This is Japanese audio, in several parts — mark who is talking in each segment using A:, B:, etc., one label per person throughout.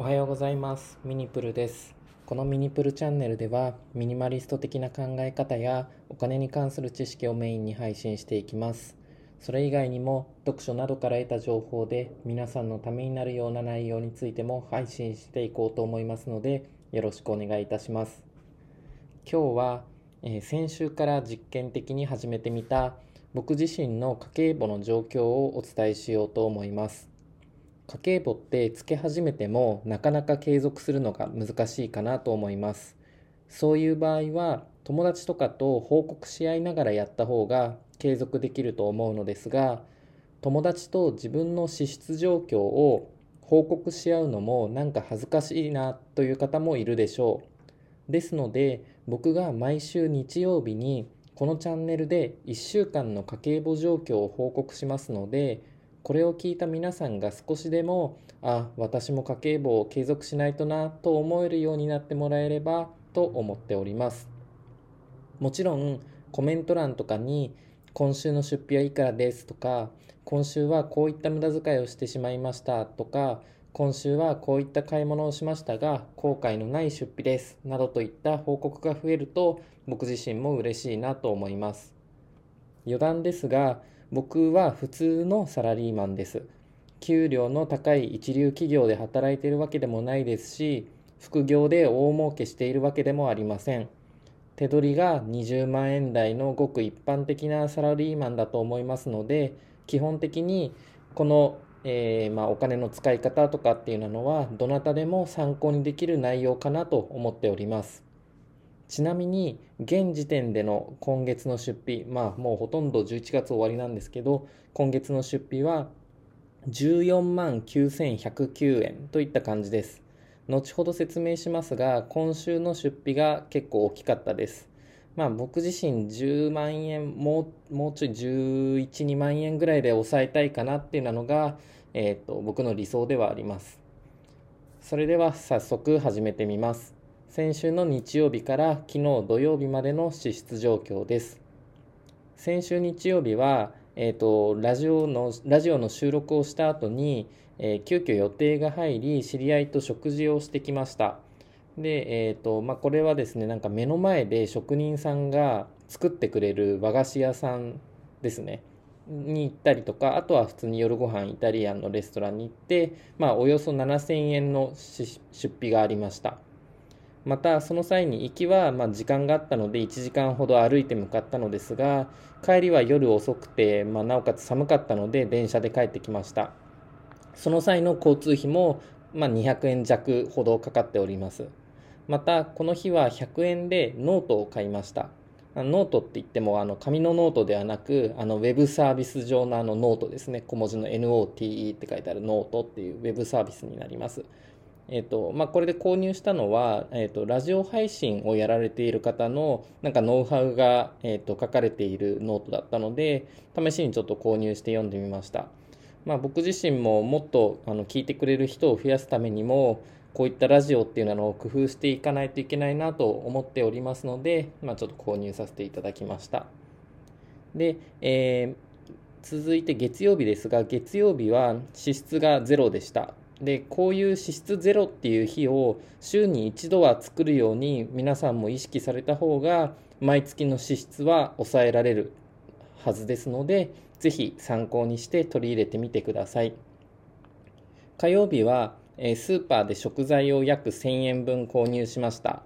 A: おはようございます。ミニプルです。このミニプルチャンネルではミニマリスト的な考え方やお金に関する知識をメインに配信していきます。それ以外にも読書などから得た情報で皆さんのためになるような内容についても配信していこうと思いますのでよろしくお願いいたします。今日は、えー、先週から実験的に始めてみた僕自身の家計簿の状況をお伝えしようと思います。家計簿ってつけ始めてもなかなか継続するのが難しいかなと思います。そういう場合は友達とかと報告し合いながらやった方が継続できると思うのですが友達と自分の支出状況を報告し合うのもなんか恥ずかしいなという方もいるでしょう。ですので僕が毎週日曜日にこのチャンネルで1週間の家計簿状況を報告しますのでこれを聞いた皆さんが少しでもあ私も家計簿を継続しないとなと思えるようになってもらえればと思っております。もちろんコメント欄とかに今週の出費はいくらですとか今週はこういった無駄遣いをしてしまいましたとか今週はこういった買い物をしましたが後悔のない出費ですなどといった報告が増えると僕自身も嬉しいなと思います。余談ですが僕は普通のサラリーマンです。給料の高い一流企業で働いているわけでもないですし、副業で大儲けしているわけでもありません。手取りが20万円台のごく一般的なサラリーマンだと思いますので、基本的にこの、えー、まあ、お金の使い方とかっていうのは、どなたでも参考にできる内容かなと思っております。ちなみに現時点での今月の出費まあもうほとんど11月終わりなんですけど今月の出費は14万9109円といった感じです。後ほど説明しますが今週の出費が結構大きかったです。まあ僕自身10万円もうもうちょい112万円ぐらいで抑えたいかなっていうのが、えー、と僕の理想ではあります。それでは早速始めてみます。先週の日曜日から昨日土曜日までの支出状況です。先週日曜日は、えーと、ラジオのラジオの収録をした後に、えー、急遽予定が入り知り合いと食事をしてきました。で、えーとまあ、これはですねなんか目の前で職人さんが作ってくれる和菓子屋さんですねに行ったりとかあとは普通に夜ご飯イタリアンのレストランに行って、まあ、およそ7000円の出費がありました。またその際に行きはま時間があったので1時間ほど歩いて向かったのですが帰りは夜遅くて、まあ、なおかつ寒かったので電車で帰ってきました。その際の交通費もま200円弱ほどかかっております。またこの日は100円でノートを買いました。ノートって言ってもあの紙のノートではなくあのウェブサービス上のあのノートですね。小文字の NOTE って書いてあるノートっていうウェブサービスになります。えーとまあ、これで購入したのは、えーと、ラジオ配信をやられている方のなんかノウハウが、えーと、書かれているノートだったので試しにちょっと購入して読んでみました、まあ、僕自身ももっとあの聞いてくれる人を増やすためにもこういったラジオっていうのを工夫していかないといけないなと思っておりますので、まあ、ちょっと購入させていただきました。で、えー、続いて月曜日ですが月曜日は支出がゼロでした。でこういう脂質ゼロっていう日を週に一度は作るように皆さんも意識された方が毎月の脂質は抑えられるはずですのでぜひ参考にして取り入れてみてください。火曜日はスーパーで食材を約1000円分購入しました。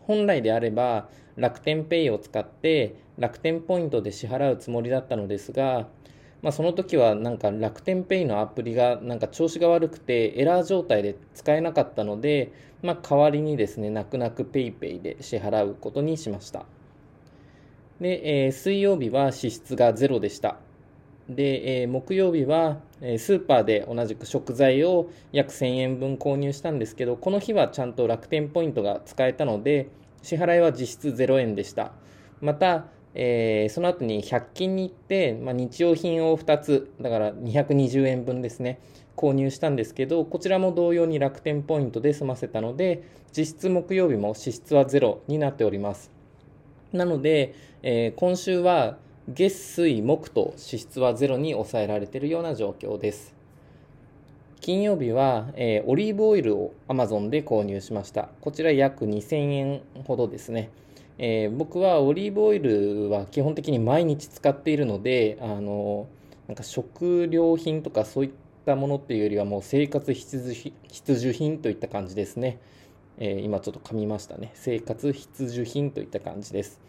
A: 本来であれば楽天ペイを使って楽天ポイントで支払うつもりだったのですがまあ、その時はなんか楽天ペイのアプリがなんか調子が悪くてエラー状態で使えなかったので、まあ、代わりにですね泣く泣く PayPay で支払うことにしました。で、えー、水曜日は支出がゼロでした。で、えー、木曜日は、えー、スーパーで同じく食材を約1000円分購入したんですけどこの日はちゃんと楽天ポイントが使えたので支払いは実質0円でした。またえー、その後に100均に行って、まあ、日用品を2つ、だから220円分ですね、購入したんですけど、こちらも同様に楽天ポイントで済ませたので、実質木曜日も支出はゼロになっております。なので、えー、今週は月水木と支出はゼロに抑えられているような状況です。金曜日は、えー、オリーブオイルを Amazon で購入しました。こちら約2000円ほどですね。えー、僕はオリーブオイルは基本的に毎日使っているので、あのなんか食料品とかそういったものっていうよりはもう生活必需必需品といった感じですね。えー、今ちょっと噛みましたね。生活必需品といった感じです。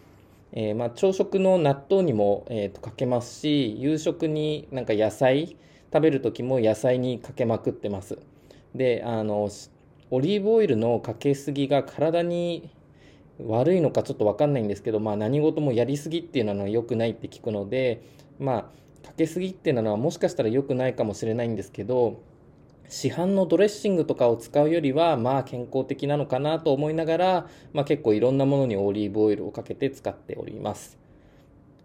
A: えー、まあ、朝食の納豆にも、えーと、かけますし、夕食になんか野菜食べる時も野菜にかけまくってます。で、あの、オリーブオイルのかけすぎが体に悪いのかちょっと分かんないんですけど、まあ、何事もやりすぎっていうのは良くないって聞くので、まあ、かけすぎっていうのはもしかしたら良くないかもしれないんですけど市販のドレッシングとかを使うよりはまあ健康的なのかなと思いながら、まあ、結構いろんなものにオリーブオイルをかけて使っております。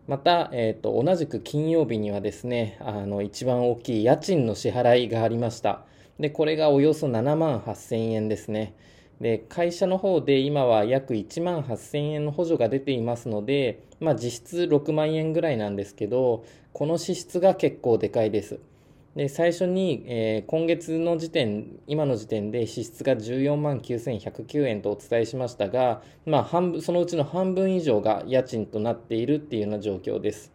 A: また、えーと、同じく金曜日にはですねあの一番大きい家賃の支払いがありました。でこれがおよそ7万8000円ですね。で会社の方で今は約1万8000円の補助が出ていますので、まあ、実質6万円ぐらいなんですけどこの支出が結構でかいです。で最初に、えー、今月の時点今の時点で支出が14万9109円とお伝えしましたが、まあ、半分そのうちの半分以上が家賃となっているっていうような状況です。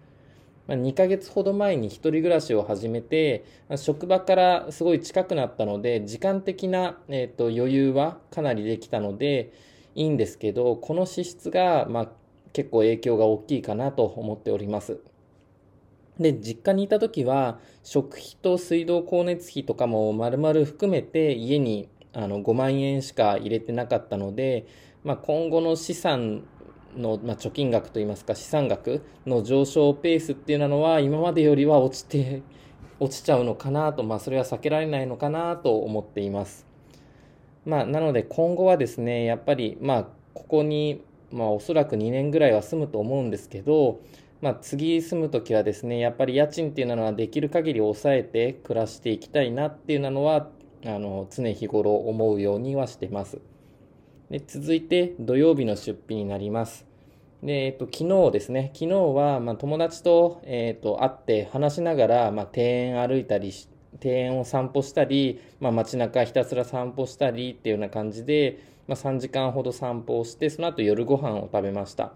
A: ま2ヶ月ほど前に1人暮らしを始めて、職場からすごい近くなったので、時間的な、えーと、余裕はかなりできたので、いいんですけど、この支出が、まあ、結構影響が大きいかなと思っております。で、実家にいた時は、食費と水道光熱費とかも丸々含めて家にあの5万円しか入れてなかったので、まあ、今後の資産の、まあ、貯金額といいますか資産額の上昇ペースっていうのは今までよりは落ちて落ちちゃうのかなと、まあ、それは避けられないのかなと思っています。まあ、なので今後はですねやっぱりまあここに、まあ、おそらく2年ぐらいは住むと思うんですけど、まあ、次住む時はですねやっぱり家賃っていうのはできる限り抑えて暮らしていきたいなっていうのはあの常日頃思うようにはしてます。で続いて土曜日の出費になります。で、えっと、昨日ですね、昨日は、まあ、友達と、えっと、会って話しながら、まあ、庭園歩いたりし庭園を散歩したり、まあ、街中ひたすら散歩したりっていうような感じで、まあ、3時間ほど散歩をして、その後夜ご飯を食べました。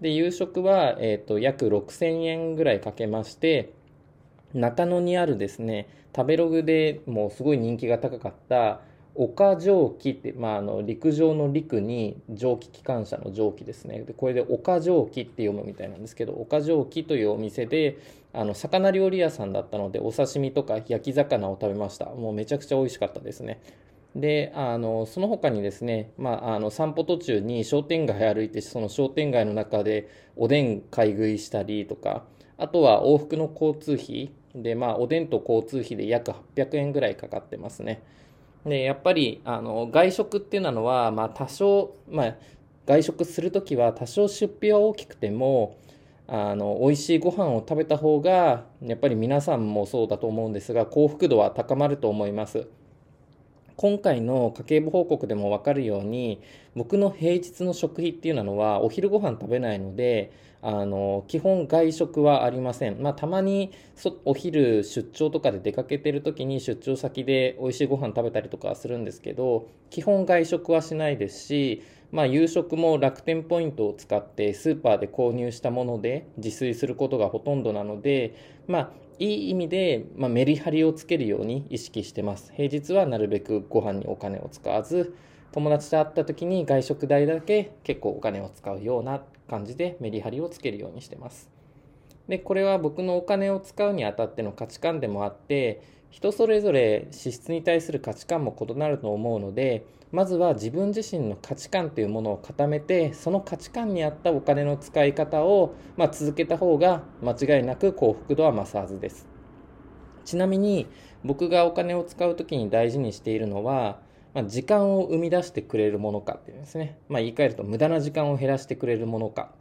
A: で、夕食は、えっと、約6000円ぐらいかけまして、中野にあるですね、食べログでもうすごい人気が高かった、岡蒸気って、まあ、あの陸上の陸に蒸気機関車の蒸気ですね。でこれで岡蒸気って読むみたいなんですけど岡蒸気というお店であの魚料理屋さんだったのでお刺身とか焼き魚を食べました。もうめちゃくちゃ美味しかったですね。であのその他にですね、まあ、あの散歩途中に商店街歩いてその商店街の中でおでん買い食いしたりとかあとは往復の交通費で、まあ、おでんと交通費で約800円ぐらいかかってますね。で、やっぱり、あの、外食っていうのは、まあ、多少、まあ、外食するときは多少出費は大きくても、あの、美味しいご飯を食べた方が、やっぱり皆さんもそうだと思うんですが、幸福度は高まると思います。今回の家計簿報告でも分かるように僕の平日の食費っていうのはお昼ご飯食べないのであの基本外食はありません、まあ、たまにお昼出張とかで出かけてる時に出張先で美味しいご飯食べたりとかするんですけど基本外食はしないですし、まあ、夕食も楽天ポイントを使ってスーパーで購入したもので自炊することがほとんどなので、まあ、いい意味で、まあ、メリハリをつけるように意識してます平日はなるべくご飯にお金を使わず友達と会った時に外食代だけ結構お金を使うような感じでメリハリをつけるようにしてます。で、これは僕のお金を使うにあたっての価値観でもあって、人それぞれ支出に対する価値観も異なると思うので、まずは自分自身の価値観というものを固めて、その価値観に合ったお金の使い方を、まあ、続けた方が間違いなく幸福度は増すはずです。ちなみに僕がお金を使う時に大事にしているのは、まあ、時間を生み出してくれるものかっていうんですね。まあ、言い換えると無駄な時間を減らしてくれるものか。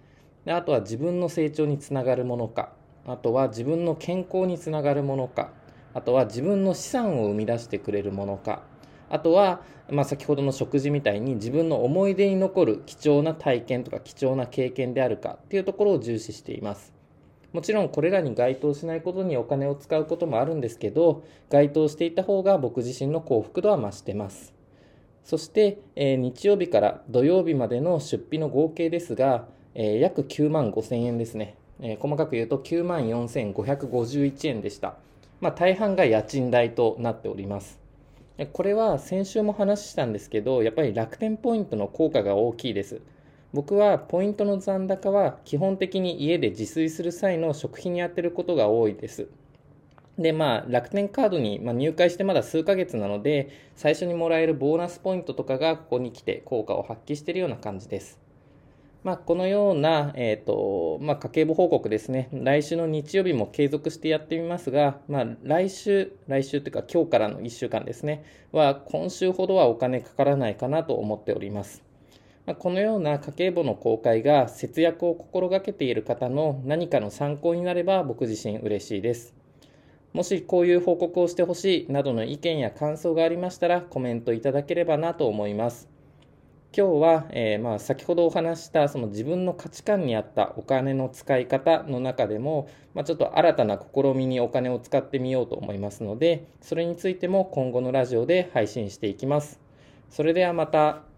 A: であとは自分の成長につながるものか。あとは自分の健康につながるものか。あとは自分の資産を生み出してくれるものか。あとは、まあ、先ほどの食事みたいに自分の思い出に残る貴重な体験とか貴重な経験であるかっていうところを重視しています。もちろんこれらに該当しないことにお金を使うこともあるんですけど、該当していた方が僕自身の幸福度は増してます。そして、えー、日曜日から土曜日までの出費の合計ですが、えー、約9万5千円ですね。えー、細かく言うと9万4551円でした。まあ、大半が家賃代となっております。これは先週も話したんですけど、やっぱり楽天ポイントの効果が大きいです。僕はポイントの残高は基本的に家で自炊する際の食費に充てることが多いです。で、まあ、楽天カードに、入会してまだ数ヶ月なので、最初にもらえるボーナスポイントとかがここに来て効果を発揮しているような感じです。まあ、このような、え、ー、と、まあ、家計簿報告ですね。来週の日曜日も継続してやってみますが、まあ、来週、来週というか今日からの1週間ですね、は今週ほどはお金かからないかなと思っております。まあ、このような家計簿の公開が節約を心がけている方の何かの参考になれば僕自身嬉しいです。もしこういう報告をしてほしいなどの意見や感想がありましたらコメントいただければなと思います。今日は、えー、まあ先ほどお話したその自分の価値観に合ったお金の使い方の中でも、まあ、ちょっと新たな試みにお金を使ってみようと思いますのでそれについても今後のラジオで配信していきます。それではまた。